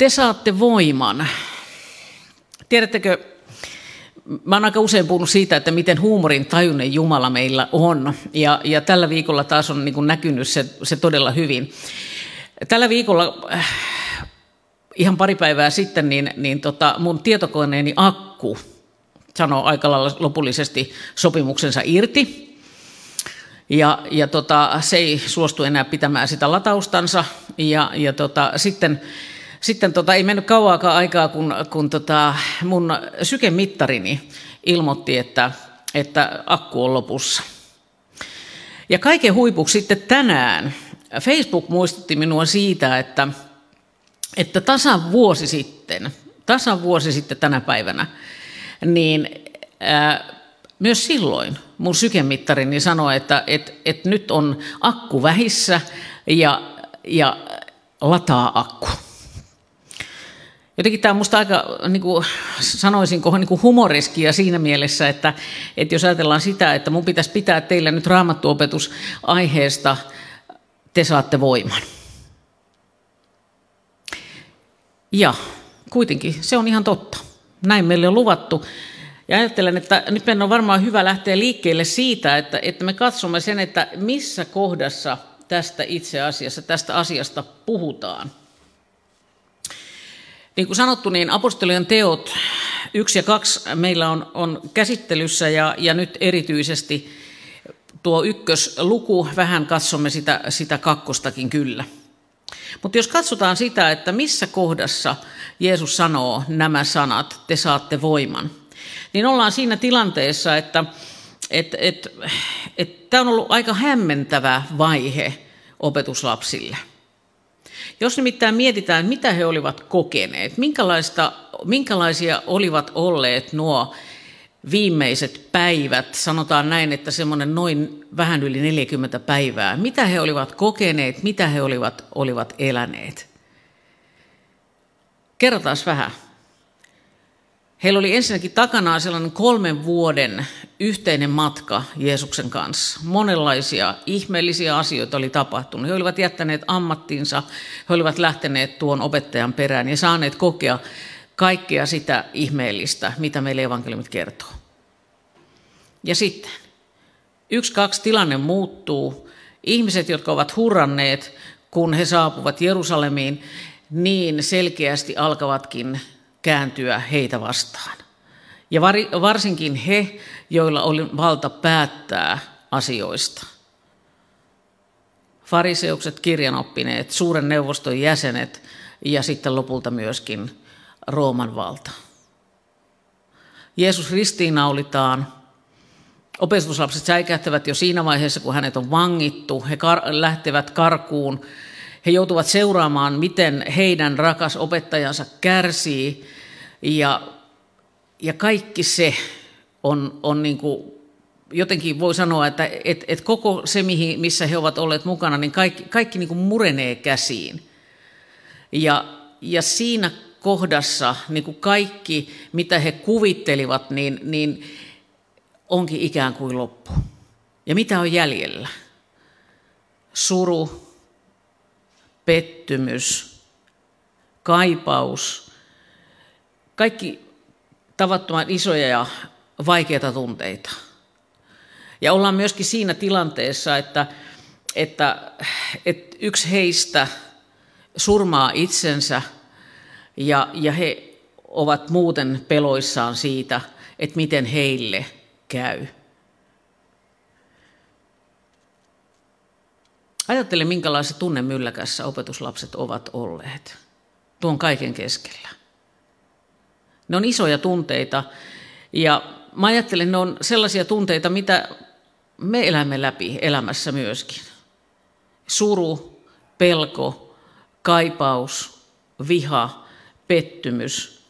te saatte voiman. Tiedättekö, mä oon aika usein puhunut siitä, että miten huumorin tajunen Jumala meillä on. Ja, ja tällä viikolla taas on niin näkynyt se, se todella hyvin. Tällä viikolla äh, ihan pari päivää sitten niin, niin tota, mun tietokoneeni akku sanoi aika lailla lopullisesti sopimuksensa irti. Ja, ja tota, se ei suostu enää pitämään sitä lataustansa. Ja, ja tota, sitten, sitten tota, ei mennyt kauaakaan aikaa, kun, kun tota, mun sykemittarini ilmoitti, että, että akku on lopussa. Ja kaiken huipuksi sitten tänään Facebook muistutti minua siitä, että, että tasan vuosi sitten, tasan vuosi sitten tänä päivänä, niin ää, myös silloin mun sykemittarini sanoi, että et, et nyt on akku vähissä ja, ja lataa akku. Jotenkin tämä on minusta aika, niin kuin sanoisinko, niin kuin humoriskia siinä mielessä, että, että jos ajatellaan sitä, että mun pitäisi pitää teille nyt raamattuopetus aiheesta, te saatte voiman. Ja kuitenkin se on ihan totta. Näin meille on luvattu. Ja ajattelen, että nyt meidän on varmaan hyvä lähteä liikkeelle siitä, että, että me katsomme sen, että missä kohdassa tästä itse asiassa, tästä asiasta puhutaan. Niin kuin sanottu, niin apostolien teot 1 ja 2 meillä on, on käsittelyssä ja, ja nyt erityisesti tuo ykkösluku, vähän katsomme sitä, sitä kakkostakin kyllä. Mutta jos katsotaan sitä, että missä kohdassa Jeesus sanoo nämä sanat, te saatte voiman, niin ollaan siinä tilanteessa, että et, et, et, tämä on ollut aika hämmentävä vaihe opetuslapsille. Jos nimittäin mietitään, mitä he olivat kokeneet, minkälaista, minkälaisia olivat olleet nuo viimeiset päivät, sanotaan näin, että semmoinen noin vähän yli 40 päivää, mitä he olivat kokeneet, mitä he olivat, olivat eläneet. Kerrotaan vähän. Heillä oli ensinnäkin takanaan sellainen kolmen vuoden yhteinen matka Jeesuksen kanssa. Monenlaisia ihmeellisiä asioita oli tapahtunut. He olivat jättäneet ammattinsa, he olivat lähteneet tuon opettajan perään ja saaneet kokea kaikkea sitä ihmeellistä, mitä meille evankeliumit kertoo. Ja sitten yksi, kaksi tilanne muuttuu. Ihmiset, jotka ovat hurranneet, kun he saapuvat Jerusalemiin, niin selkeästi alkavatkin kääntyä heitä vastaan. Ja varsinkin he, joilla oli valta päättää asioista. Fariseukset, kirjanoppineet, suuren neuvoston jäsenet ja sitten lopulta myöskin Rooman valta. Jeesus ristiinnaulitaan. Opetuslapset säikähtävät jo siinä vaiheessa, kun hänet on vangittu. He kar- lähtevät karkuun. He joutuvat seuraamaan, miten heidän rakas opettajansa kärsii. Ja, ja kaikki se on, on niin kuin, jotenkin voi sanoa, että et, et koko se, mihin, missä he ovat olleet mukana, niin kaikki, kaikki niin kuin murenee käsiin. Ja, ja siinä kohdassa niin kuin kaikki, mitä he kuvittelivat, niin, niin onkin ikään kuin loppu. Ja mitä on jäljellä? Suru, pettymys, kaipaus, kaikki tavattoman isoja ja vaikeita tunteita. Ja ollaan myöskin siinä tilanteessa, että, että, että yksi heistä surmaa itsensä – ja, ja he ovat muuten peloissaan siitä, että miten heille käy. Ajattele, minkälaisessa tunnemylläkässä opetuslapset ovat olleet tuon kaiken keskellä. Ne on isoja tunteita ja mä ajattelen, ne on sellaisia tunteita, mitä me elämme läpi elämässä myöskin. Suru, pelko, kaipaus, viha, pettymys.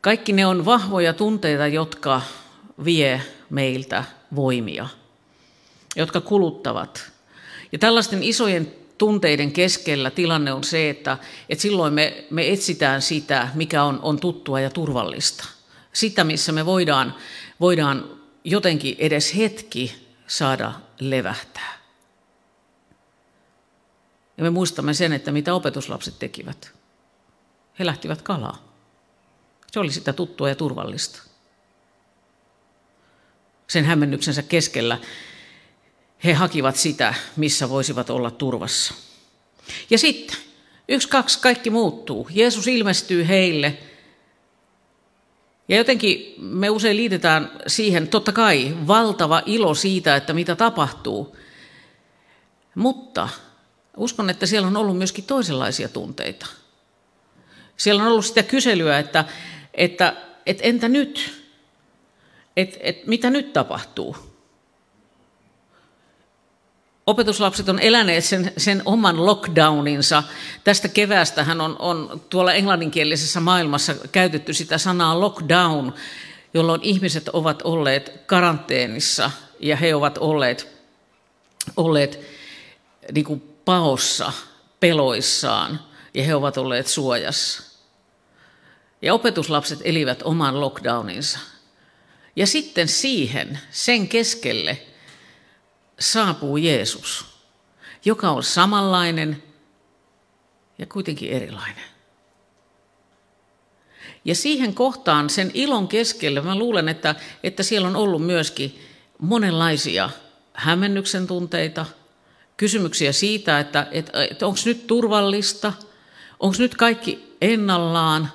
Kaikki ne on vahvoja tunteita, jotka vie meiltä voimia, jotka kuluttavat. Ja tällaisten isojen tunteiden keskellä tilanne on se, että, että silloin me, me etsitään sitä, mikä on, on tuttua ja turvallista. Sitä, missä me voidaan, voidaan jotenkin edes hetki saada levähtää. Ja me muistamme sen, että mitä opetuslapset tekivät. He lähtivät kalaa. Se oli sitä tuttua ja turvallista. Sen hämmennyksensä keskellä he hakivat sitä, missä voisivat olla turvassa. Ja sitten, yksi, kaksi, kaikki muuttuu. Jeesus ilmestyy heille. Ja jotenkin me usein liitetään siihen, totta kai, valtava ilo siitä, että mitä tapahtuu. Mutta uskon, että siellä on ollut myöskin toisenlaisia tunteita. Siellä on ollut sitä kyselyä, että, että, että entä nyt? Että, että mitä nyt tapahtuu? Opetuslapset on eläneet sen, sen oman lockdowninsa. Tästä keväästä hän on, on tuolla englanninkielisessä maailmassa käytetty sitä sanaa lockdown, jolloin ihmiset ovat olleet karanteenissa ja he ovat olleet, olleet niin kuin paossa, peloissaan ja he ovat olleet suojassa. Ja opetuslapset elivät oman lockdowninsa. Ja sitten siihen, sen keskelle, saapuu Jeesus, joka on samanlainen ja kuitenkin erilainen. Ja siihen kohtaan, sen ilon keskelle, mä luulen, että, että siellä on ollut myöskin monenlaisia hämmennyksen tunteita, kysymyksiä siitä, että, että, että onko nyt turvallista, onko nyt kaikki ennallaan.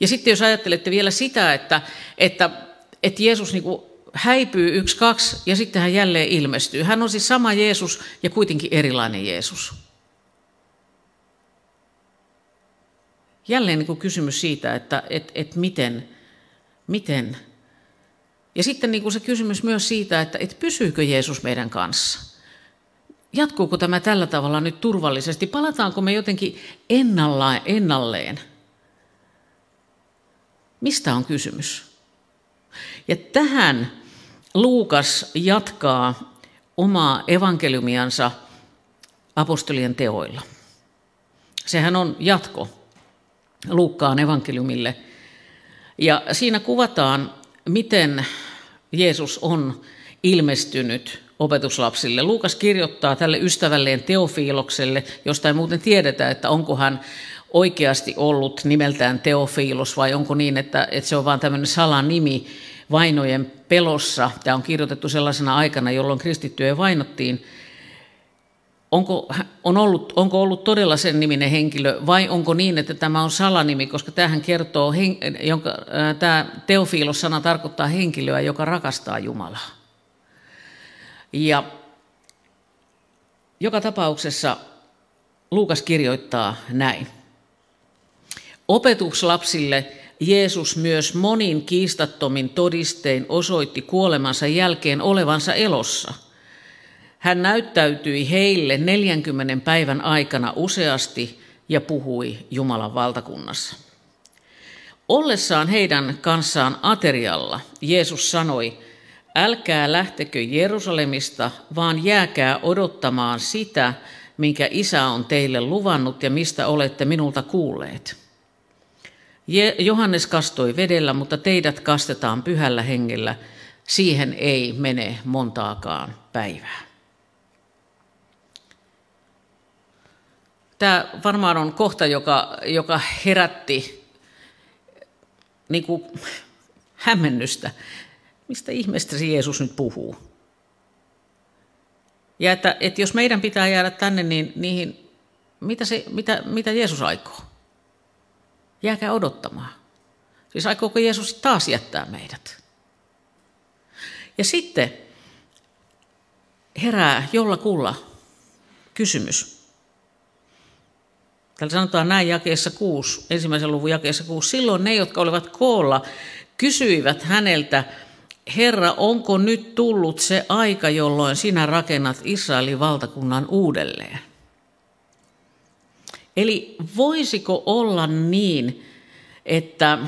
Ja sitten jos ajattelette vielä sitä, että, että, että Jeesus niin häipyy yksi, kaksi ja sitten hän jälleen ilmestyy. Hän on siis sama Jeesus ja kuitenkin erilainen Jeesus. Jälleen niin kuin kysymys siitä, että et, et miten, miten. Ja sitten niin kuin se kysymys myös siitä, että et pysyykö Jeesus meidän kanssa. Jatkuuko tämä tällä tavalla nyt turvallisesti? Palataanko me jotenkin ennallaan, ennalleen? Mistä on kysymys? Ja tähän Luukas jatkaa omaa evankeliumiansa apostolien teoilla. Sehän on jatko Luukkaan evankeliumille. Ja siinä kuvataan, miten Jeesus on ilmestynyt opetuslapsille. Luukas kirjoittaa tälle ystävälleen Teofiilokselle, josta ei muuten tiedetä, että onko hän oikeasti ollut nimeltään Teofiilos vai onko niin, että, että se on vain tämmöinen salanimi vainojen pelossa. Tämä on kirjoitettu sellaisena aikana, jolloin kristittyjä vainottiin. Onko, on ollut, onko ollut todella sen niminen henkilö vai onko niin, että tämä on salanimi, koska tähän kertoo, jonka, tämä Teofilos-sana tarkoittaa henkilöä, joka rakastaa Jumalaa. Ja joka tapauksessa Luukas kirjoittaa näin. Opetuslapsille Jeesus myös monin kiistattomin todistein osoitti kuolemansa jälkeen olevansa elossa. Hän näyttäytyi heille 40 päivän aikana useasti ja puhui Jumalan valtakunnassa. Ollessaan heidän kanssaan aterialla Jeesus sanoi, älkää lähtekö Jerusalemista, vaan jääkää odottamaan sitä, minkä isä on teille luvannut ja mistä olette minulta kuulleet. Johannes kastoi vedellä, mutta teidät kastetaan pyhällä hengellä. Siihen ei mene montaakaan päivää. Tämä varmaan on kohta, joka, joka herätti niin kuin, hämmennystä. Mistä ihmeestä Jeesus nyt puhuu? Ja että, että jos meidän pitää jäädä tänne, niin niihin, mitä, se, mitä, mitä Jeesus aikoo? Jääkää odottamaan. Siis aikooko Jeesus taas jättää meidät? Ja sitten herää jollakulla kysymys. Täällä sanotaan näin jakeessa 6, ensimmäisen luvun jakeessa 6. Silloin ne, jotka olivat koolla, kysyivät häneltä, Herra, onko nyt tullut se aika, jolloin sinä rakennat Israelin valtakunnan uudelleen? Eli voisiko olla niin, että,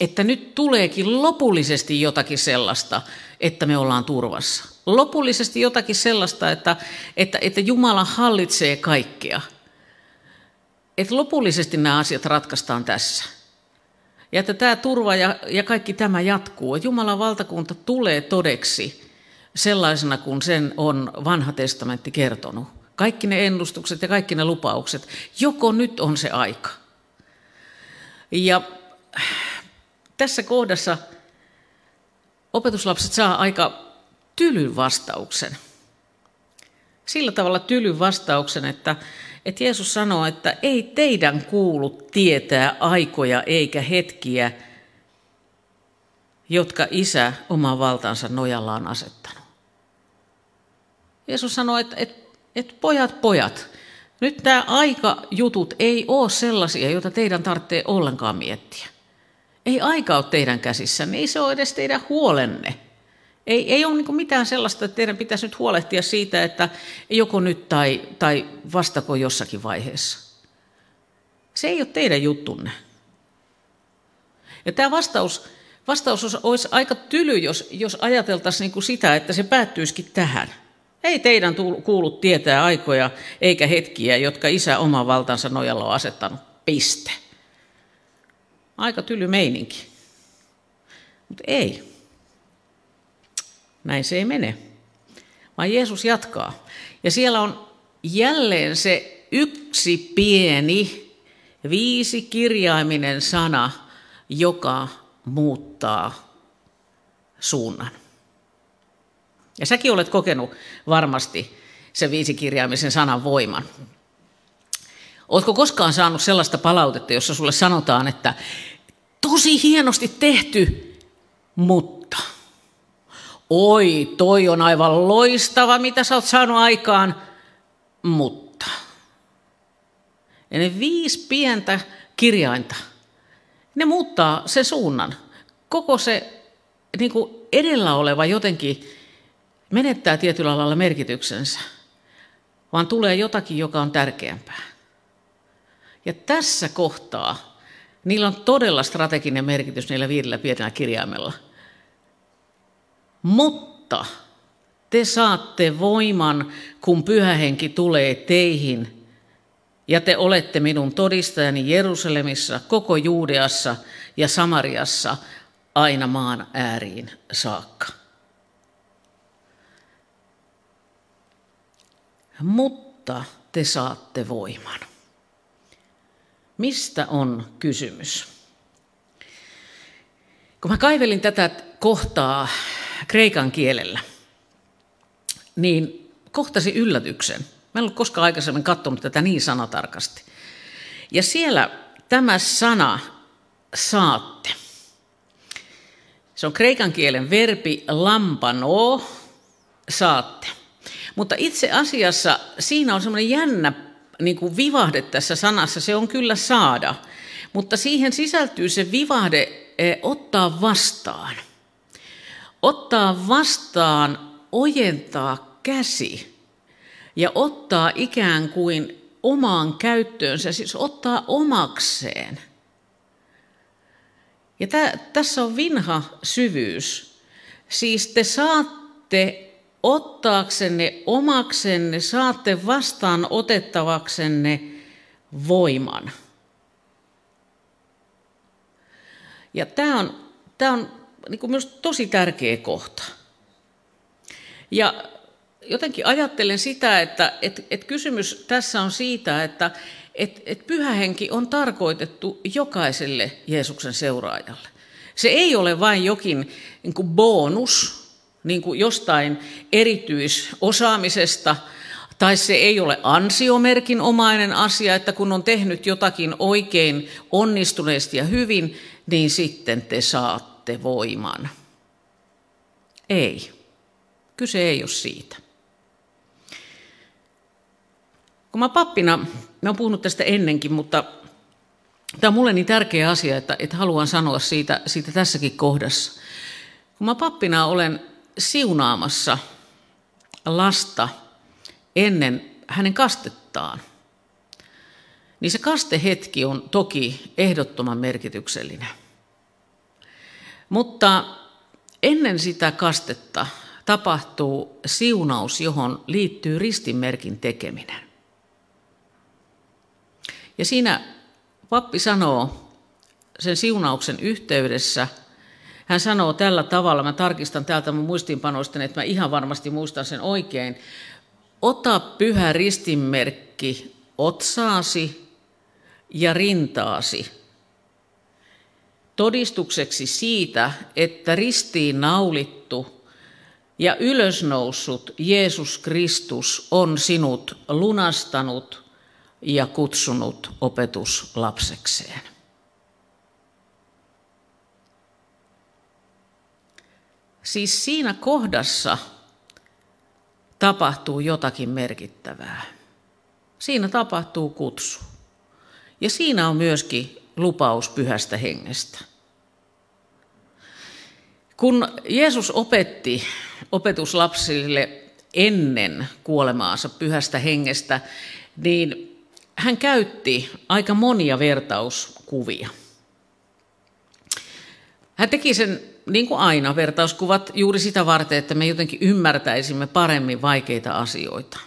että nyt tuleekin lopullisesti jotakin sellaista, että me ollaan turvassa. Lopullisesti jotakin sellaista, että, että, että Jumala hallitsee kaikkea. Että lopullisesti nämä asiat ratkaistaan tässä. Ja että tämä turva ja, ja kaikki tämä jatkuu. Jumalan valtakunta tulee todeksi sellaisena kuin sen on vanha testamentti kertonut. Kaikki ne ennustukset ja kaikki ne lupaukset. Joko nyt on se aika. Ja tässä kohdassa opetuslapset saa aika tylyn vastauksen. Sillä tavalla tylyn vastauksen, että, että Jeesus sanoo, että ei teidän kuulu tietää aikoja eikä hetkiä, jotka isä oman valtansa nojalla on asettanut. Jeesus sanoo, että, että, että pojat, pojat, nyt tämä aikajutut ei ole sellaisia, joita teidän tarvitsee ollenkaan miettiä. Ei aika ole teidän käsissänne, ei se ole edes teidän huolenne. Ei, ei ole niin mitään sellaista, että teidän pitäisi nyt huolehtia siitä, että joko nyt tai, tai vastako jossakin vaiheessa. Se ei ole teidän juttunne. Ja tämä vastaus, vastaus olisi aika tyly, jos, jos ajateltaisiin niin sitä, että se päättyisikin tähän. Ei teidän kuulu tietää aikoja eikä hetkiä, jotka isä oman valtansa nojalla on asettanut. Piste. Aika tyly meininki. Mutta ei. Näin se ei mene. Vaan Jeesus jatkaa. Ja siellä on jälleen se yksi pieni, viisi kirjaiminen sana, joka muuttaa suunnan. Ja säkin olet kokenut varmasti sen viisikirjaimisen sanan voiman. Oletko koskaan saanut sellaista palautetta, jossa sulle sanotaan, että tosi hienosti tehty, mutta oi, toi on aivan loistava, mitä sä oot saanut aikaan, mutta. Ja ne viisi pientä kirjainta, ne muuttaa sen suunnan. Koko se niin kuin edellä oleva jotenkin menettää tietyllä lailla merkityksensä, vaan tulee jotakin, joka on tärkeämpää. Ja tässä kohtaa niillä on todella strateginen merkitys niillä viidellä pienellä kirjaimella. Mutta te saatte voiman, kun pyhähenki tulee teihin, ja te olette minun todistajani Jerusalemissa, koko Juudeassa ja Samariassa, aina maan ääriin saakka. Mutta te saatte voiman. Mistä on kysymys? Kun mä kaivelin tätä kohtaa kreikan kielellä, niin kohtasi yllätyksen. Mä en ollut koskaan aikaisemmin katsonut tätä niin sanatarkasti. Ja siellä tämä sana saatte. Se on kreikan kielen verbi lampano, saatte. Mutta itse asiassa siinä on semmoinen jännä niin kuin vivahde tässä sanassa, se on kyllä saada, mutta siihen sisältyy se vivahde e, ottaa vastaan. Ottaa vastaan, ojentaa käsi ja ottaa ikään kuin omaan käyttöönsä, siis ottaa omakseen. Ja tä, tässä on vinha syvyys. Siis te saatte ottaaksenne omaksenne, saatte vastaan otettavaksenne voiman. Ja tämä on, tämä on niin myös tosi tärkeä kohta. Ja jotenkin ajattelen sitä, että et, et kysymys tässä on siitä, että et, et pyhähenki on tarkoitettu jokaiselle Jeesuksen seuraajalle. Se ei ole vain jokin niin bonus, niin kuin jostain erityisosaamisesta, tai se ei ole ansiomerkin omainen asia, että kun on tehnyt jotakin oikein onnistuneesti ja hyvin, niin sitten te saatte voiman. Ei. Kyse ei ole siitä. Kun mä pappina, mä oon puhunut tästä ennenkin, mutta tämä on mulle niin tärkeä asia, että, että haluan sanoa siitä, siitä tässäkin kohdassa. Kun mä pappina olen siunaamassa lasta ennen hänen kastettaan, niin se kastehetki on toki ehdottoman merkityksellinen. Mutta ennen sitä kastetta tapahtuu siunaus, johon liittyy ristinmerkin tekeminen. Ja siinä pappi sanoo sen siunauksen yhteydessä – hän sanoo tällä tavalla, mä tarkistan täältä mun muistiinpanoista, että mä ihan varmasti muistan sen oikein. Ota pyhä ristinmerkki otsaasi ja rintaasi todistukseksi siitä, että ristiin naulittu ja ylösnoussut Jeesus Kristus on sinut lunastanut ja kutsunut opetuslapsekseen. Siis siinä kohdassa tapahtuu jotakin merkittävää. Siinä tapahtuu kutsu. Ja siinä on myöskin lupaus pyhästä hengestä. Kun Jeesus opetti opetuslapsille ennen kuolemaansa pyhästä hengestä, niin hän käytti aika monia vertauskuvia. Hän teki sen niin kuin aina vertauskuvat juuri sitä varten, että me jotenkin ymmärtäisimme paremmin vaikeita asioita.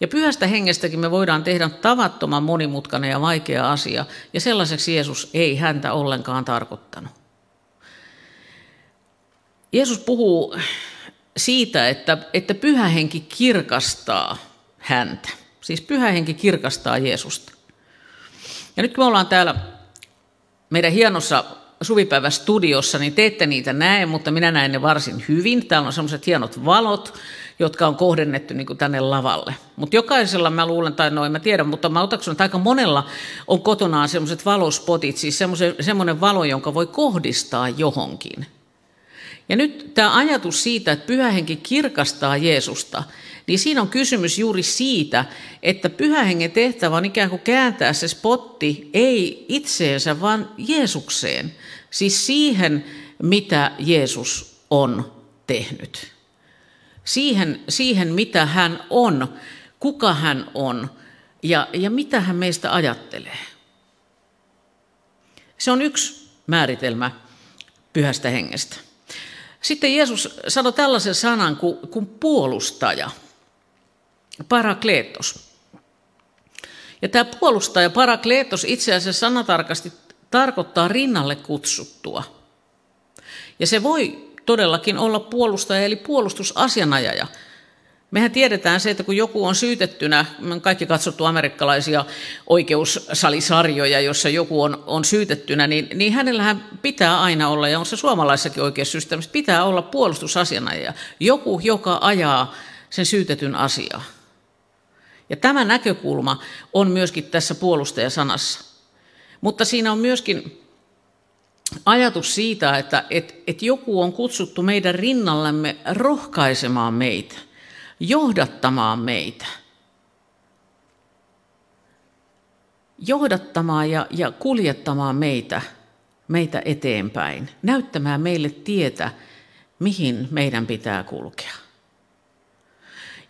Ja pyhästä hengestäkin me voidaan tehdä tavattoman monimutkainen ja vaikea asia, ja sellaiseksi Jeesus ei häntä ollenkaan tarkoittanut. Jeesus puhuu siitä, että, että pyhä henki kirkastaa häntä. Siis pyhä henki kirkastaa Jeesusta. Ja nyt kun me ollaan täällä meidän hienossa suvipäivästudiossa, niin te ette niitä näe, mutta minä näen ne varsin hyvin. Täällä on sellaiset hienot valot, jotka on kohdennettu niin tänne lavalle. Mutta jokaisella mä luulen, tai noin mä tiedän, mutta mä otaksun, että aika monella on kotonaan sellaiset valospotit, siis semmoinen valo, jonka voi kohdistaa johonkin. Ja nyt tämä ajatus siitä, että pyhähenki kirkastaa Jeesusta, niin siinä on kysymys juuri siitä, että pyhähengen tehtävä on ikään kuin kääntää se spotti ei itseensä, vaan Jeesukseen. Siis siihen, mitä Jeesus on tehnyt. Siihen, siihen mitä hän on, kuka hän on ja, ja mitä hän meistä ajattelee. Se on yksi määritelmä pyhästä hengestä. Sitten Jeesus sanoi tällaisen sanan kuin, kuin puolustaja, parakleetos. Ja tämä puolustaja, parakleetos, itse asiassa sanatarkasti tarkoittaa rinnalle kutsuttua. Ja se voi todellakin olla puolustaja eli puolustusasianajaja. Mehän tiedetään se, että kun joku on syytettynä, me on kaikki katsottu amerikkalaisia oikeussalisarjoja, jossa joku on, on syytettynä, niin, niin hänellähän pitää aina olla, ja on se suomalaisessakin oikeussysteemissä, pitää olla puolustusasianajaja. Joku, joka ajaa sen syytetyn asiaa. Ja tämä näkökulma on myöskin tässä puolustajasanassa. Mutta siinä on myöskin ajatus siitä, että et, et joku on kutsuttu meidän rinnallemme rohkaisemaan meitä, johdattamaan meitä. Johdattamaan ja, ja kuljettamaan meitä, meitä eteenpäin, näyttämään meille tietä, mihin meidän pitää kulkea.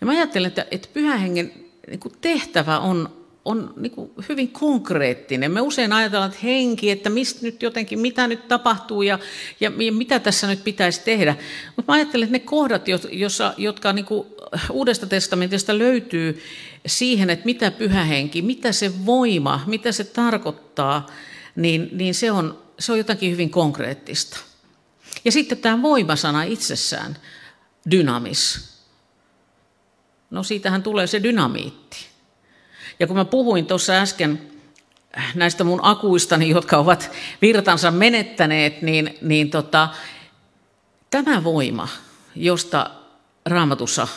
Ja mä ajattelen, että, että pyhähengen niin tehtävä on on niin kuin hyvin konkreettinen. Me usein ajatellaan, että henki, että mistä nyt jotenkin, mitä nyt tapahtuu ja, ja, ja mitä tässä nyt pitäisi tehdä. Mutta mä ajattelen, että ne kohdat, jossa, jotka niin kuin Uudesta testamentista löytyy siihen, että mitä pyhä henki, mitä se voima, mitä se tarkoittaa, niin, niin se, on, se on jotakin hyvin konkreettista. Ja sitten tämä voimasana itsessään, dynamis. No siitähän tulee se dynamiitti. Ja kun mä puhuin tuossa äsken näistä mun akuistani, jotka ovat virtansa menettäneet, niin, niin tota, tämä voima, josta raamatussa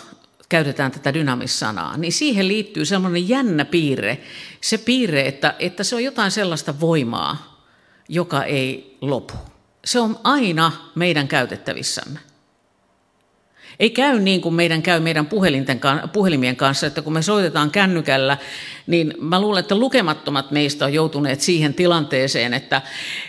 käytetään tätä dynamissanaa, niin siihen liittyy semmoinen jännä piirre, se piirre, että, että se on jotain sellaista voimaa, joka ei lopu. Se on aina meidän käytettävissämme. Ei käy niin kuin meidän käy meidän puhelinten, puhelimien kanssa, että kun me soitetaan kännykällä, niin mä luulen, että lukemattomat meistä on joutuneet siihen tilanteeseen, että,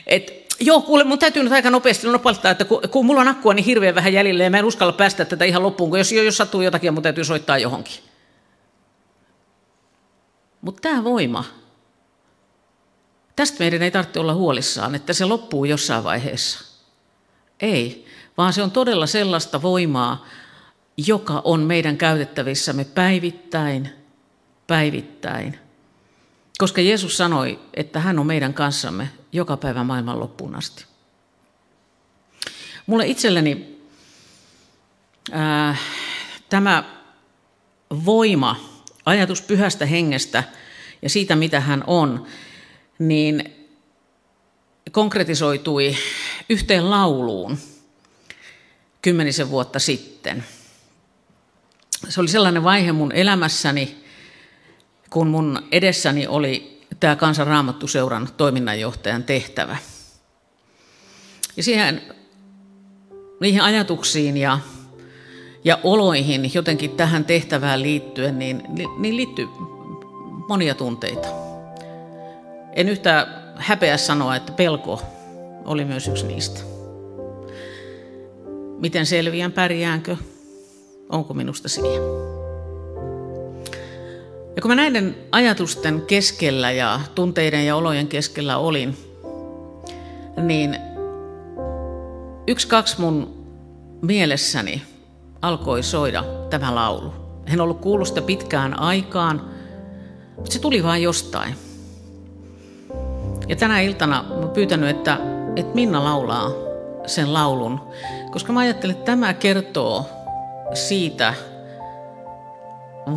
että Joo, kuule, mun täytyy nyt aika nopeasti nopeuttaa, että kun, kun mulla on akkua niin hirveän vähän jäljellä ja mä en uskalla päästä tätä ihan loppuun, kun jos, jos sattuu jotakin, mun täytyy soittaa johonkin. Mutta tämä voima, tästä meidän ei tarvitse olla huolissaan, että se loppuu jossain vaiheessa. Ei, vaan se on todella sellaista voimaa, joka on meidän käytettävissämme päivittäin, päivittäin. Koska Jeesus sanoi, että hän on meidän kanssamme joka päivä maailman loppuun asti. Mulle itselleni ää, tämä voima, ajatus pyhästä hengestä ja siitä, mitä hän on, niin konkretisoitui yhteen lauluun kymmenisen vuotta sitten. Se oli sellainen vaihe mun elämässäni, kun mun edessäni oli tämä kansanraamattuseuran toiminnanjohtajan tehtävä. Ja siihen, niihin ajatuksiin ja, ja oloihin jotenkin tähän tehtävään liittyen, niin, niin liittyy monia tunteita. En yhtään häpeä sanoa, että pelko oli myös yksi niistä. Miten selviän, pärjäänkö? Onko minusta siihen? Ja kun mä näiden ajatusten keskellä ja tunteiden ja olojen keskellä olin, niin yksi kaksi mun mielessäni alkoi soida tämä laulu. En ollut kuullut sitä pitkään aikaan, mutta se tuli vain jostain. Ja tänä iltana mä pyytänyt, että, että Minna laulaa sen laulun, koska mä ajattelin, että tämä kertoo siitä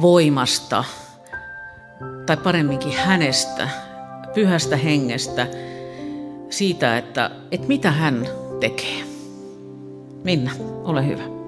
voimasta, tai paremminkin hänestä, pyhästä hengestä, siitä, että, että mitä hän tekee. Minna, ole hyvä.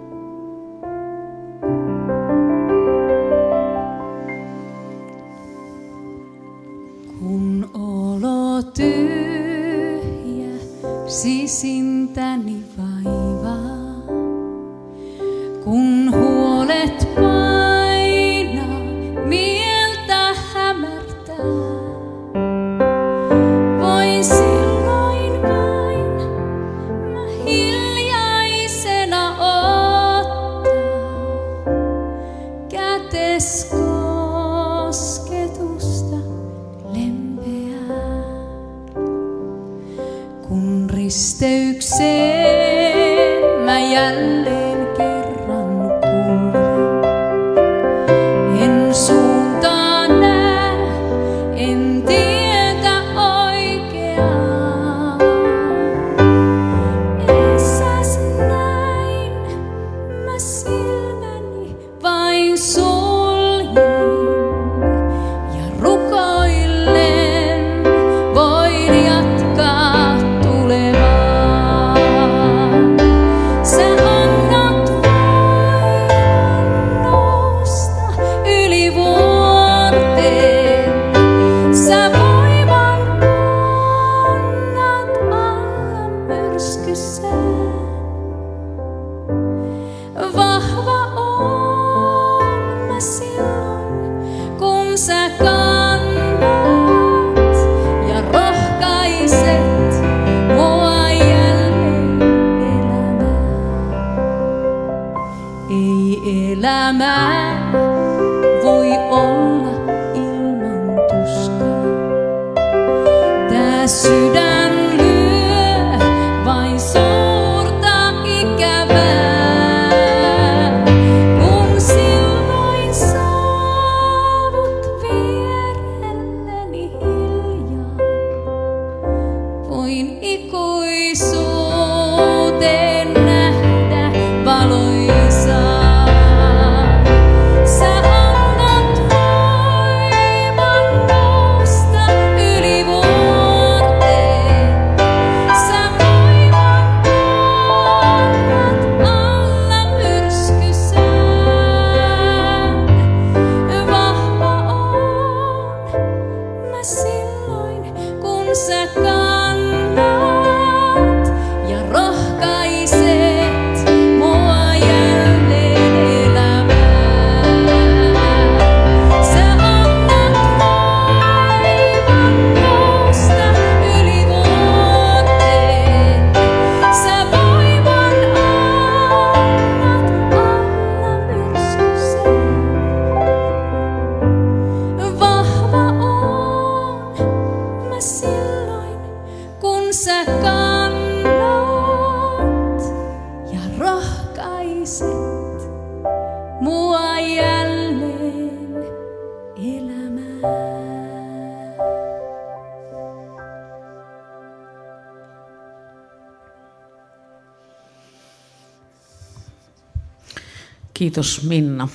Kiitos Minna.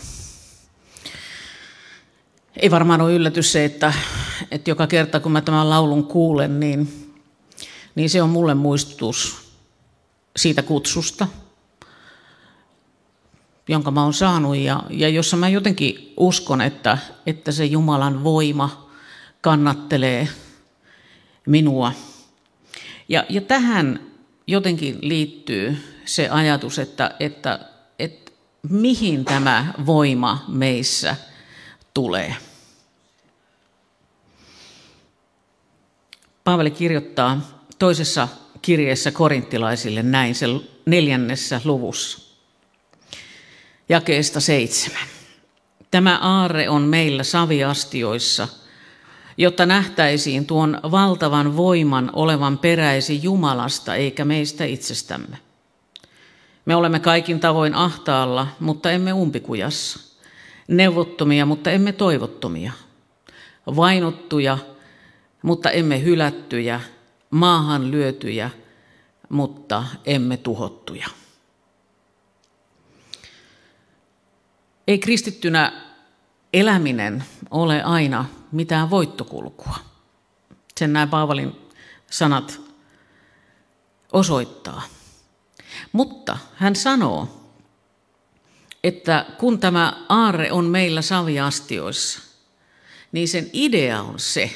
Ei varmaan ole yllätys se, että, että joka kerta kun mä tämän laulun kuulen, niin niin se on mulle muistutus siitä kutsusta, jonka mä oon saanut ja, ja jossa mä jotenkin uskon, että, että se Jumalan voima kannattelee minua. Ja, ja tähän jotenkin liittyy se ajatus, että, että, mihin tämä voima meissä tulee. Paavali kirjoittaa toisessa kirjeessä korinttilaisille näin, se neljännessä luvussa, jakeesta seitsemän. Tämä aarre on meillä saviastioissa, jotta nähtäisiin tuon valtavan voiman olevan peräisi Jumalasta eikä meistä itsestämme. Me olemme kaikin tavoin ahtaalla, mutta emme umpikujassa. Neuvottomia, mutta emme toivottomia. Vainottuja, mutta emme hylättyjä. Maahan lyötyjä, mutta emme tuhottuja. Ei kristittynä eläminen ole aina mitään voittokulkua. Sen näin Paavalin sanat osoittaa. Mutta hän sanoo, että kun tämä aarre on meillä saviastioissa, niin sen idea on se,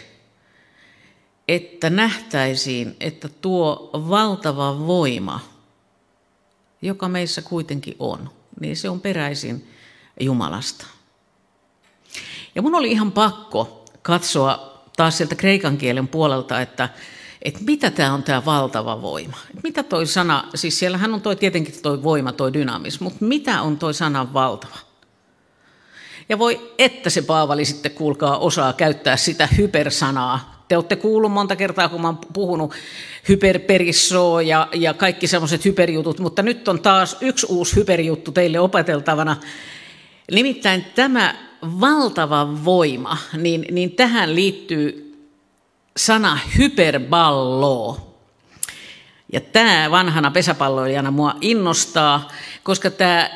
että nähtäisiin, että tuo valtava voima, joka meissä kuitenkin on, niin se on peräisin Jumalasta. Ja mun oli ihan pakko katsoa taas sieltä kreikan kielen puolelta, että, että mitä tämä on tämä valtava voima. Että mitä toi sana, siis siellähän on toi tietenkin toi voima, toi dynaamis, mutta mitä on toi sana valtava? Ja voi, että se Paavali sitten kuulkaa osaa käyttää sitä hypersanaa. Te olette kuullut monta kertaa, kun mä oon puhunut hyperperissoa ja, ja kaikki semmoiset hyperjutut, mutta nyt on taas yksi uusi hyperjuttu teille opeteltavana. Nimittäin tämä valtava voima, niin, niin tähän liittyy sana hyperballo. Ja tämä vanhana pesäpalloilijana mua innostaa, koska tämä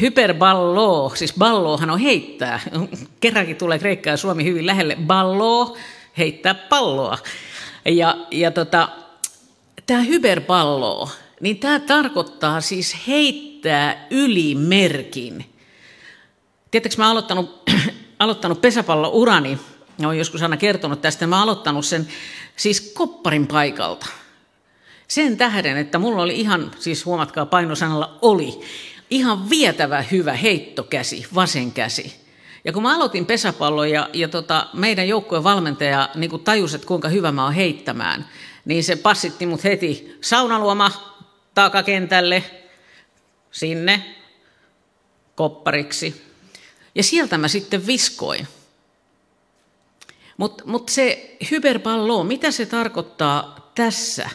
hyperballo, siis ballohan on heittää. Kerrankin tulee Kreikka ja Suomi hyvin lähelle. Ballo, heittää palloa. Ja, ja tota, tämä hyperballo, niin tämä tarkoittaa siis heittää yli merkin. Tiedättekö, mä oon aloittanut, aloittanut pesäpallourani, olen joskus aina kertonut tästä, mä aloittanut sen siis kopparin paikalta. Sen tähden, että mulla oli ihan, siis huomatkaa painosanalla oli, ihan vietävä hyvä heittokäsi, vasen käsi. Ja kun mä aloitin pesäpallon ja, ja tota, meidän joukkueen valmentaja niin tajusi, että kuinka hyvä mä oon heittämään, niin se passitti mut heti saunaluoma takakentälle, sinne, koppariksi. Ja sieltä mä sitten viskoin. Mutta mut se hyperpallo, mitä se tarkoittaa tässä?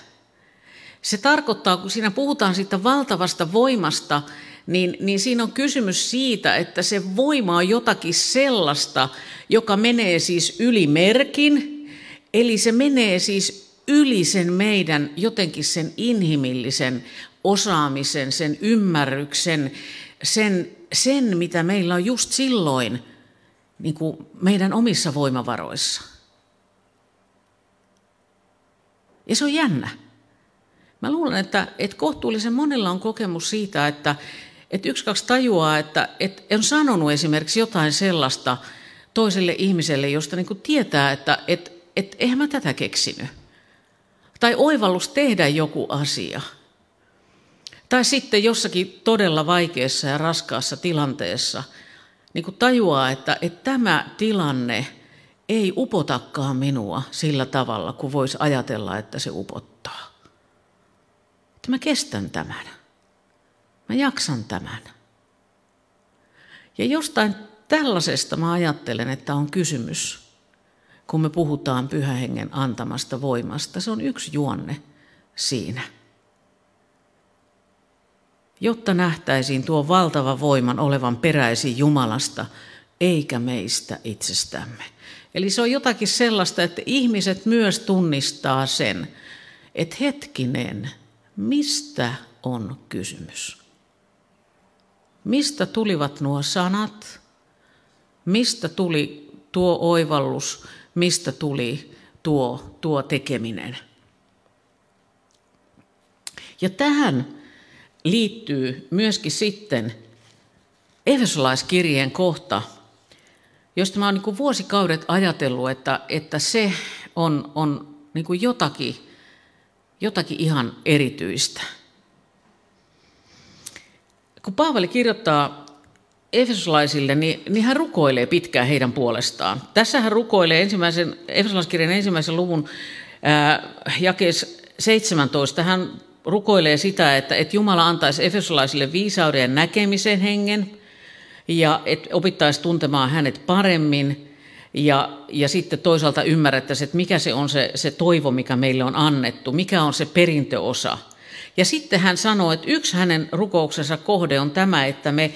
Se tarkoittaa, kun siinä puhutaan siitä valtavasta voimasta, niin, niin siinä on kysymys siitä, että se voima on jotakin sellaista, joka menee siis yli merkin, eli se menee siis yli sen meidän jotenkin sen inhimillisen osaamisen, sen ymmärryksen, sen, sen mitä meillä on just silloin niin kuin meidän omissa voimavaroissa. Ja se on jännä. Mä luulen, että, että kohtuullisen monella on kokemus siitä, että, että yksi, kaksi tajuaa, että, että on sanonut esimerkiksi jotain sellaista toiselle ihmiselle, josta niin tietää, että että että eihän mä tätä keksinyt. Tai oivallus tehdä joku asia. Tai sitten jossakin todella vaikeassa ja raskaassa tilanteessa niin kuin tajuaa, että, että tämä tilanne ei upotakaan minua sillä tavalla, kuin voisi ajatella, että se upottaa. Että mä kestän tämän. Mä jaksan tämän. Ja jostain tällaisesta mä ajattelen, että on kysymys, kun me puhutaan pyhähengen antamasta voimasta. Se on yksi juonne siinä. Jotta nähtäisiin tuo valtava voiman olevan peräisin Jumalasta, eikä meistä itsestämme. Eli se on jotakin sellaista, että ihmiset myös tunnistaa sen, että hetkinen, mistä on kysymys? Mistä tulivat nuo sanat? Mistä tuli tuo oivallus? Mistä tuli tuo, tuo tekeminen? Ja tähän liittyy myöskin sitten Efesolaiskirjeen kohta, josta mä oon niin vuosikaudet ajatellut, että, että se on, on niin kuin jotakin, jotakin ihan erityistä. Kun Paavali kirjoittaa Efesolaisille, niin, niin hän rukoilee pitkään heidän puolestaan. Tässä hän rukoilee ensimmäisen, Efesolaiskirjan ensimmäisen luvun ää, jakeessa 17. Hän rukoilee sitä, että, että Jumala antaisi Efesolaisille viisauden ja näkemisen hengen, ja että opittaisi tuntemaan hänet paremmin, ja, ja sitten toisaalta ymmärrettäisiin, että mikä se on se, se toivo, mikä meille on annettu, mikä on se perintöosa. Ja sitten hän sanoo, että yksi hänen rukouksensa kohde on tämä, että me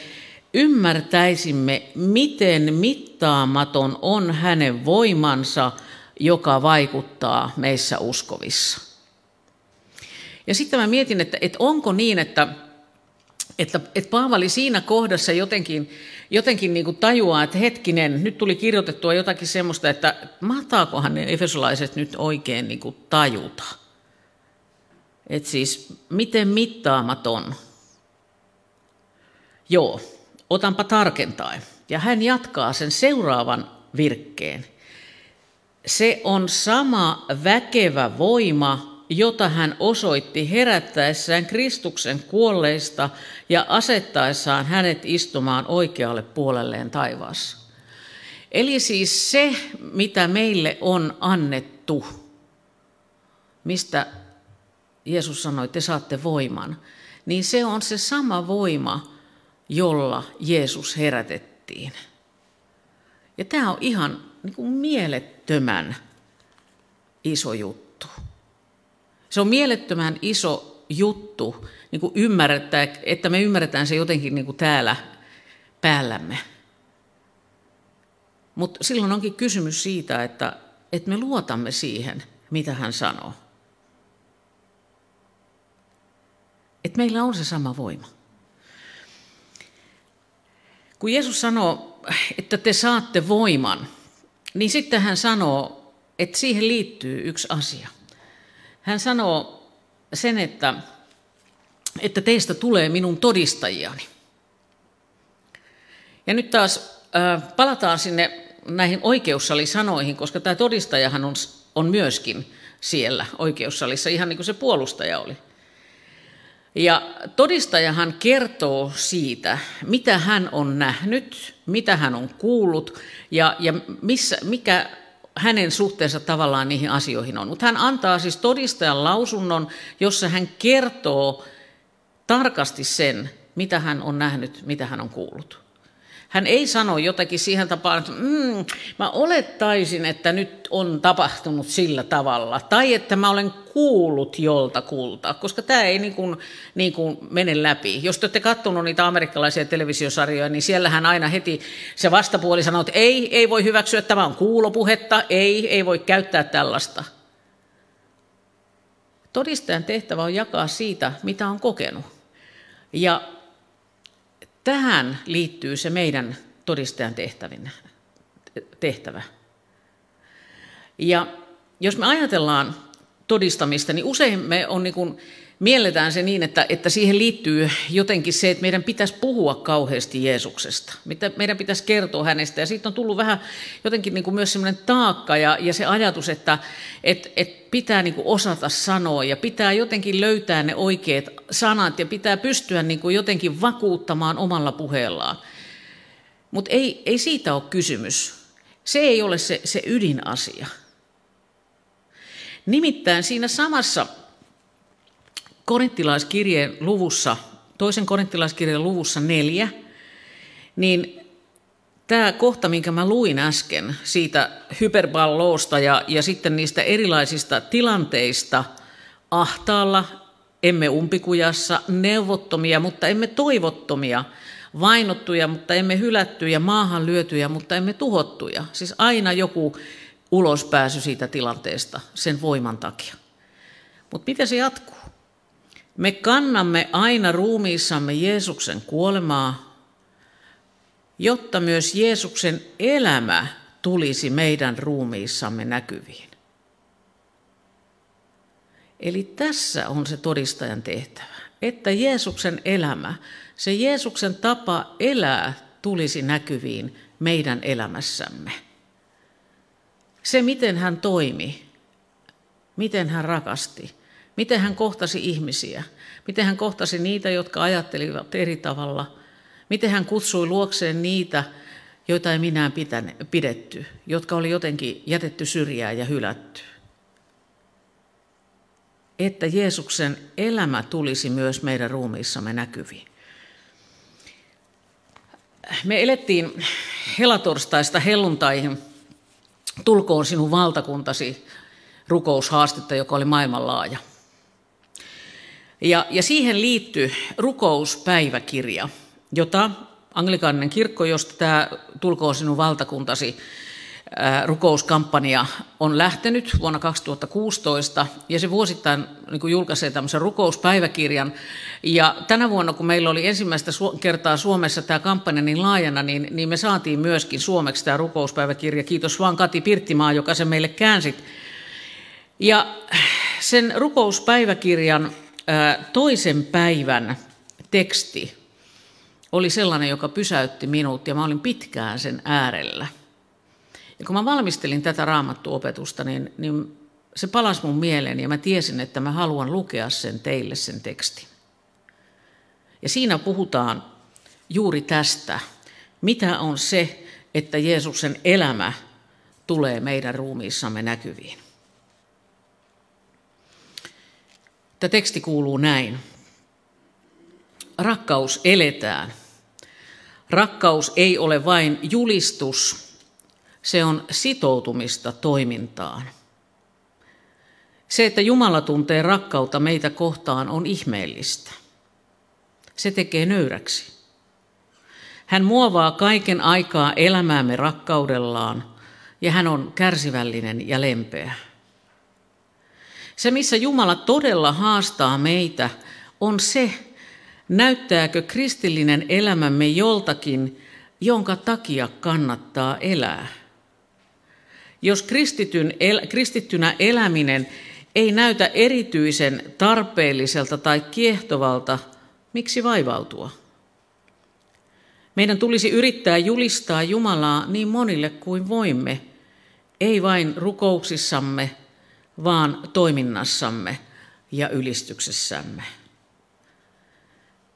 ymmärtäisimme, miten mittaamaton on hänen voimansa, joka vaikuttaa meissä uskovissa. Ja sitten mä mietin, että, että onko niin, että, että, että Paavali siinä kohdassa jotenkin, jotenkin niin kuin tajuaa, että hetkinen, nyt tuli kirjoitettua jotakin semmoista, että mahtaakohan ne efesolaiset nyt oikein niin kuin tajuta. Että siis miten mittaamaton. Joo, otanpa tarkentaen. Ja hän jatkaa sen seuraavan virkkeen. Se on sama väkevä voima, jota hän osoitti herättäessään Kristuksen kuolleista ja asettaessaan hänet istumaan oikealle puolelleen taivaassa. Eli siis se, mitä meille on annettu, mistä Jeesus sanoi, että te saatte voiman, niin se on se sama voima, jolla Jeesus herätettiin. Ja tämä on ihan niin kuin mielettömän iso juttu. Se on mielettömän iso juttu niin kuin ymmärrettää, että me ymmärretään se jotenkin niin kuin täällä päällämme. Mutta silloin onkin kysymys siitä, että, että me luotamme siihen, mitä hän sanoo. Että meillä on se sama voima. Kun Jeesus sanoo, että te saatte voiman, niin sitten hän sanoo, että siihen liittyy yksi asia. Hän sanoo sen, että, että teistä tulee minun todistajiani. Ja nyt taas äh, palataan sinne näihin oikeussalisanoihin, koska tämä todistajahan on, on myöskin siellä oikeussalissa, ihan niin kuin se puolustaja oli. Ja todistajahan kertoo siitä, mitä hän on nähnyt, mitä hän on kuullut ja, ja missä, mikä hänen suhteensa tavallaan niihin asioihin on. Mutta hän antaa siis todistajan lausunnon, jossa hän kertoo tarkasti sen, mitä hän on nähnyt, mitä hän on kuullut. Hän ei sano jotakin siihen tapaan, että mm, mä olettaisin, että nyt on tapahtunut sillä tavalla, tai että mä olen kuullut joltakulta, koska tämä ei niin kuin, niin kuin mene läpi. Jos te olette katsonut niitä amerikkalaisia televisiosarjoja, niin siellähän aina heti se vastapuoli sanoo, että ei, ei voi hyväksyä, tämä on kuulopuhetta, ei, ei voi käyttää tällaista. Todistajan tehtävä on jakaa siitä, mitä on kokenut. Ja Tähän liittyy se meidän todistajan tehtävin, tehtävä. Ja jos me ajatellaan todistamista, niin usein me on niin kuin, mielletään se niin, että, että siihen liittyy jotenkin se, että meidän pitäisi puhua kauheasti Jeesuksesta. Meidän pitäisi kertoa hänestä. Ja siitä on tullut vähän jotenkin niin kuin myös semmoinen taakka ja, ja se ajatus, että et, et pitää niin kuin osata sanoa ja pitää jotenkin löytää ne oikeat sanat ja pitää pystyä niin kuin jotenkin vakuuttamaan omalla puheellaan. Mutta ei, ei siitä ole kysymys. Se ei ole se, se ydinasia. Nimittäin siinä samassa korinttilaiskirjeen luvussa, toisen korinttilaiskirjeen luvussa neljä, niin tämä kohta, minkä mä luin äsken siitä hyperballoosta ja, ja sitten niistä erilaisista tilanteista ahtaalla, emme umpikujassa, neuvottomia, mutta emme toivottomia, vainottuja, mutta emme hylättyjä, maahan lyötyjä, mutta emme tuhottuja. Siis aina joku ulospääsy siitä tilanteesta sen voiman takia. Mutta miten se jatkuu? Me kannamme aina ruumiissamme Jeesuksen kuolemaa, jotta myös Jeesuksen elämä tulisi meidän ruumiissamme näkyviin. Eli tässä on se todistajan tehtävä, että Jeesuksen elämä, se Jeesuksen tapa elää tulisi näkyviin meidän elämässämme. Se, miten hän toimi, miten hän rakasti, miten hän kohtasi ihmisiä, miten hän kohtasi niitä, jotka ajattelivat eri tavalla, miten hän kutsui luokseen niitä, joita ei minään pidetty, jotka oli jotenkin jätetty syrjään ja hylätty. Että Jeesuksen elämä tulisi myös meidän ruumiissamme näkyviin. Me elettiin helatorstaista helluntaihin tulkoon sinun valtakuntasi rukoushaastetta, joka oli maailmanlaaja. Ja, ja siihen liittyy rukouspäiväkirja, jota anglikaaninen kirkko, josta tämä Tulkoon sinun valtakuntasi rukouskampanja on lähtenyt vuonna 2016 ja se vuosittain niin kuin julkaisee tämmöisen rukouspäiväkirjan. Ja tänä vuonna, kun meillä oli ensimmäistä kertaa Suomessa tämä kampanja niin laajana, niin, niin me saatiin myöskin suomeksi tämä rukouspäiväkirja. Kiitos vaan Kati Pirttimaa, joka se meille käänsi. Ja sen rukouspäiväkirjan toisen päivän teksti oli sellainen, joka pysäytti minut ja mä olin pitkään sen äärellä. Ja kun mä valmistelin tätä raamattuopetusta, niin, niin se palasi mun mieleen ja mä tiesin, että mä haluan lukea sen teille sen tekstin. Ja siinä puhutaan juuri tästä, mitä on se, että Jeesuksen elämä tulee meidän ruumiissamme näkyviin. Tämä teksti kuuluu näin. Rakkaus eletään. Rakkaus ei ole vain julistus, se on sitoutumista toimintaan. Se, että Jumala tuntee rakkautta meitä kohtaan, on ihmeellistä. Se tekee nöyräksi. Hän muovaa kaiken aikaa elämäämme rakkaudellaan ja hän on kärsivällinen ja lempeä. Se, missä Jumala todella haastaa meitä, on se, näyttääkö kristillinen elämämme joltakin, jonka takia kannattaa elää. Jos kristityn, el, kristittynä eläminen ei näytä erityisen tarpeelliselta tai kiehtovalta, miksi vaivautua? Meidän tulisi yrittää julistaa Jumalaa niin monille kuin voimme, ei vain rukouksissamme, vaan toiminnassamme ja ylistyksessämme.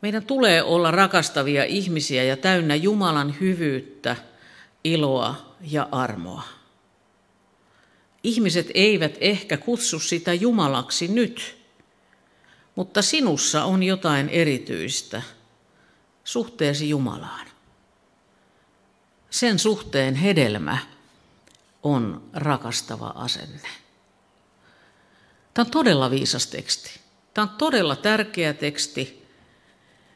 Meidän tulee olla rakastavia ihmisiä ja täynnä Jumalan hyvyyttä, iloa ja armoa. Ihmiset eivät ehkä kutsu sitä Jumalaksi nyt, mutta sinussa on jotain erityistä suhteesi Jumalaan. Sen suhteen hedelmä on rakastava asenne. Tämä on todella viisas teksti. Tämä on todella tärkeä teksti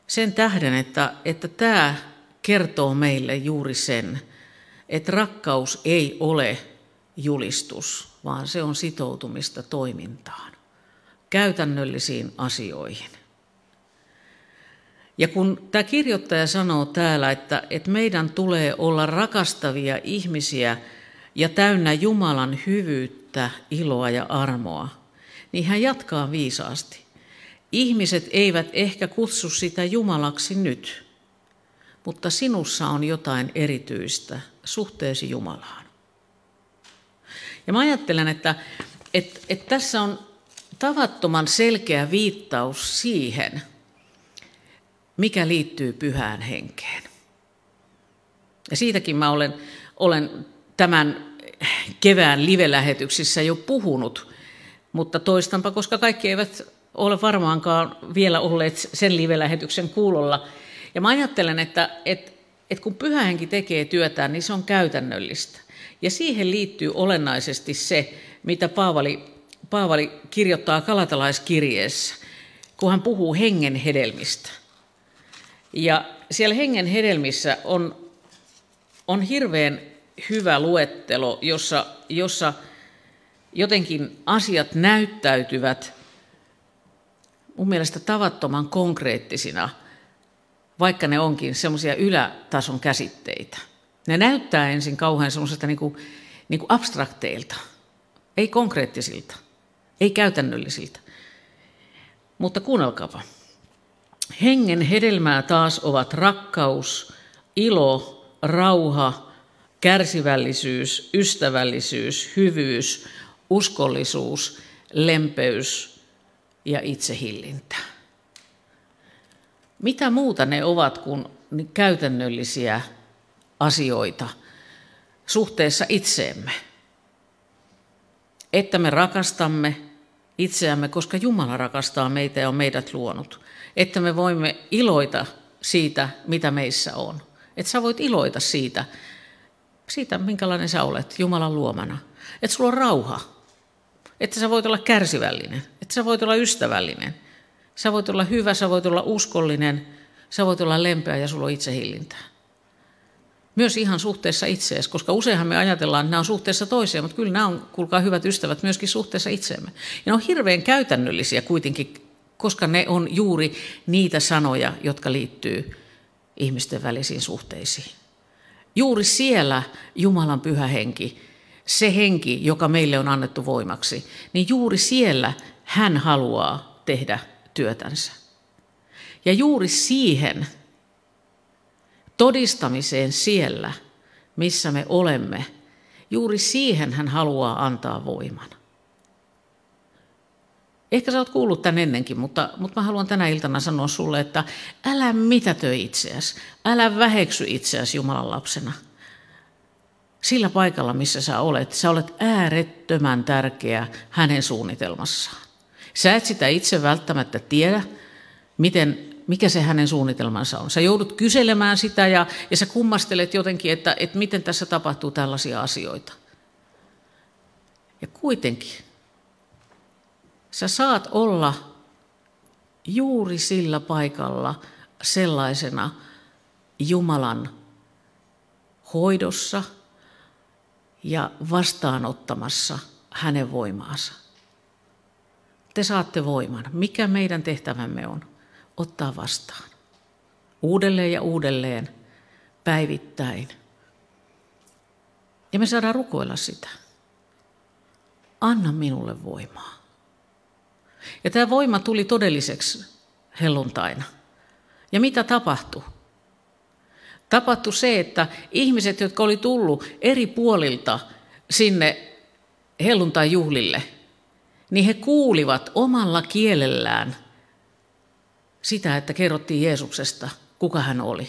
sen tähden, että, että tämä kertoo meille juuri sen, että rakkaus ei ole julistus, vaan se on sitoutumista toimintaan, käytännöllisiin asioihin. Ja kun tämä kirjoittaja sanoo täällä, että, että meidän tulee olla rakastavia ihmisiä ja täynnä Jumalan hyvyyttä, iloa ja armoa, niin hän jatkaa viisaasti. Ihmiset eivät ehkä kutsu sitä Jumalaksi nyt, mutta sinussa on jotain erityistä suhteesi Jumalaan. Ja mä ajattelen, että, että, että tässä on tavattoman selkeä viittaus siihen, mikä liittyy pyhään henkeen. Ja siitäkin mä olen, olen tämän kevään live-lähetyksissä jo puhunut, mutta toistanpa, koska kaikki eivät ole varmaankaan vielä olleet sen live-lähetyksen kuulolla. Ja mä ajattelen, että, että, että kun pyhä henki tekee työtään, niin se on käytännöllistä. Ja siihen liittyy olennaisesti se, mitä Paavali, Paavali kirjoittaa kalatalaiskirjeessä, kun hän puhuu hengen hedelmistä. Ja siellä hengen hedelmissä on, on hirveän hyvä luettelo, jossa, jossa jotenkin asiat näyttäytyvät mun mielestä tavattoman konkreettisina, vaikka ne onkin semmoisia ylätason käsitteitä. Ne näyttää ensin kauhean semmoiselta niin niin kuin abstrakteilta, ei konkreettisilta, ei käytännöllisiltä, Mutta kuunnelkaapa. Hengen hedelmää taas ovat rakkaus, ilo, rauha, kärsivällisyys, ystävällisyys, hyvyys, uskollisuus, lempeys ja itsehillintä. Mitä muuta ne ovat kuin käytännöllisiä asioita suhteessa itseemme? Että me rakastamme itseämme, koska Jumala rakastaa meitä ja on meidät luonut. Että me voimme iloita siitä, mitä meissä on. Että sä voit iloita siitä, siitä minkälainen sä olet Jumalan luomana. Että sulla on rauha. Että sä voit olla kärsivällinen. Että sä voit olla ystävällinen. Sä voit olla hyvä, sä voit olla uskollinen, sä voit olla lempeä ja sulla on itsehillintää. Myös ihan suhteessa itseesi, koska useinhan me ajatellaan, että nämä on suhteessa toiseen, mutta kyllä nämä on, kuulkaa hyvät ystävät, myöskin suhteessa itseemme. Ja ne on hirveän käytännöllisiä kuitenkin, koska ne on juuri niitä sanoja, jotka liittyy ihmisten välisiin suhteisiin. Juuri siellä Jumalan pyhä henki, se henki, joka meille on annettu voimaksi, niin juuri siellä hän haluaa tehdä työtänsä. Ja juuri siihen todistamiseen siellä, missä me olemme, juuri siihen hän haluaa antaa voiman. Ehkä sä oot kuullut tämän ennenkin, mutta, mutta mä haluan tänä iltana sanoa sulle, että älä mitätö itseäsi, älä väheksy itseäsi Jumalan lapsena. Sillä paikalla, missä sä olet, sä olet äärettömän tärkeä hänen suunnitelmassaan. Sä et sitä itse välttämättä tiedä, miten, mikä se hänen suunnitelmansa on. Sä joudut kyselemään sitä ja, ja sä kummastelet jotenkin, että, että miten tässä tapahtuu tällaisia asioita. Ja kuitenkin sä saat olla juuri sillä paikalla sellaisena Jumalan hoidossa ja vastaanottamassa hänen voimaansa. Te saatte voiman. Mikä meidän tehtävämme on? Ottaa vastaan. Uudelleen ja uudelleen, päivittäin. Ja me saadaan rukoilla sitä. Anna minulle voimaa. Ja tämä voima tuli todelliseksi helluntaina. Ja mitä tapahtui? Tapahtui se, että ihmiset, jotka oli tullut eri puolilta sinne helluntai-juhlille, niin he kuulivat omalla kielellään sitä, että kerrottiin Jeesuksesta, kuka hän oli.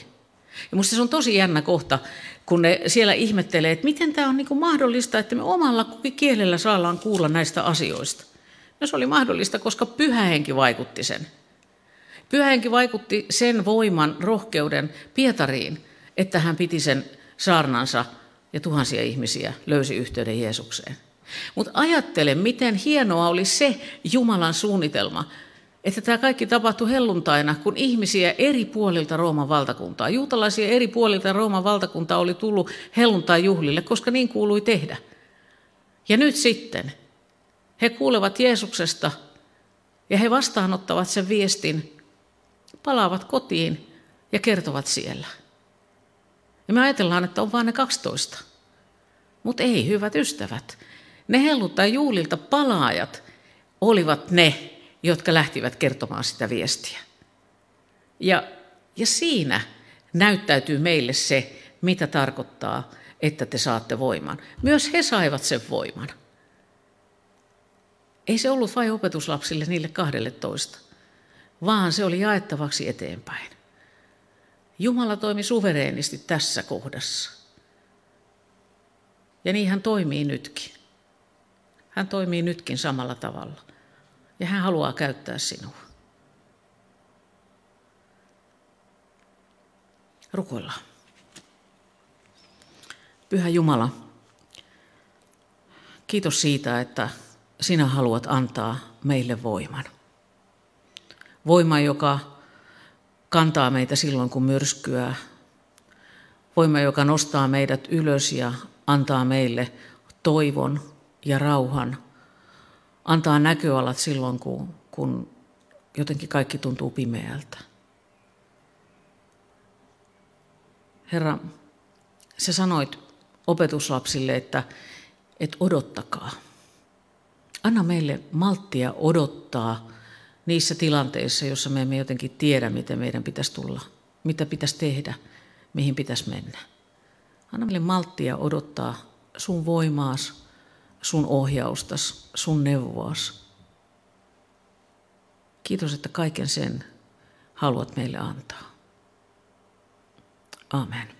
Ja minusta se on tosi jännä kohta, kun ne siellä ihmettelee, että miten tämä on niin kuin mahdollista, että me omalla kielellä saadaan kuulla näistä asioista. No se oli mahdollista, koska pyhähenki vaikutti sen. Pyhähenki vaikutti sen voiman, rohkeuden Pietariin, että hän piti sen saarnansa ja tuhansia ihmisiä löysi yhteyden Jeesukseen. Mutta ajattele, miten hienoa oli se Jumalan suunnitelma, että tämä kaikki tapahtui helluntaina, kun ihmisiä eri puolilta Rooman valtakuntaa, juutalaisia eri puolilta Rooman valtakuntaa oli tullut helluntai-juhlille, koska niin kuului tehdä. Ja nyt sitten he kuulevat Jeesuksesta ja he vastaanottavat sen viestin, palaavat kotiin ja kertovat siellä. Ja me ajatellaan, että on vain ne 12. Mutta ei, hyvät ystävät. Ne helluttai juulilta palaajat olivat ne, jotka lähtivät kertomaan sitä viestiä. Ja, ja siinä näyttäytyy meille se, mitä tarkoittaa, että te saatte voiman. Myös he saivat sen voiman. Ei se ollut vain opetuslapsille niille kahdelle toista, vaan se oli jaettavaksi eteenpäin. Jumala toimi suvereenisti tässä kohdassa. Ja niin hän toimii nytkin. Hän toimii nytkin samalla tavalla. Ja hän haluaa käyttää sinua. Rukoillaan. Pyhä Jumala, kiitos siitä, että sinä haluat antaa meille voiman. Voima, joka kantaa meitä silloin, kun myrskyää. Voima, joka nostaa meidät ylös ja antaa meille toivon ja rauhan. Antaa näköalat silloin, kun, kun jotenkin kaikki tuntuu pimeältä. Herra, sä sanoit opetuslapsille, että, että odottakaa. Anna meille malttia odottaa niissä tilanteissa, joissa me emme jotenkin tiedä, miten meidän pitäisi tulla, mitä pitäisi tehdä, mihin pitäisi mennä. Anna meille malttia odottaa sun voimaas, sun ohjaustas, sun neuvoas. Kiitos, että kaiken sen haluat meille antaa. Amen.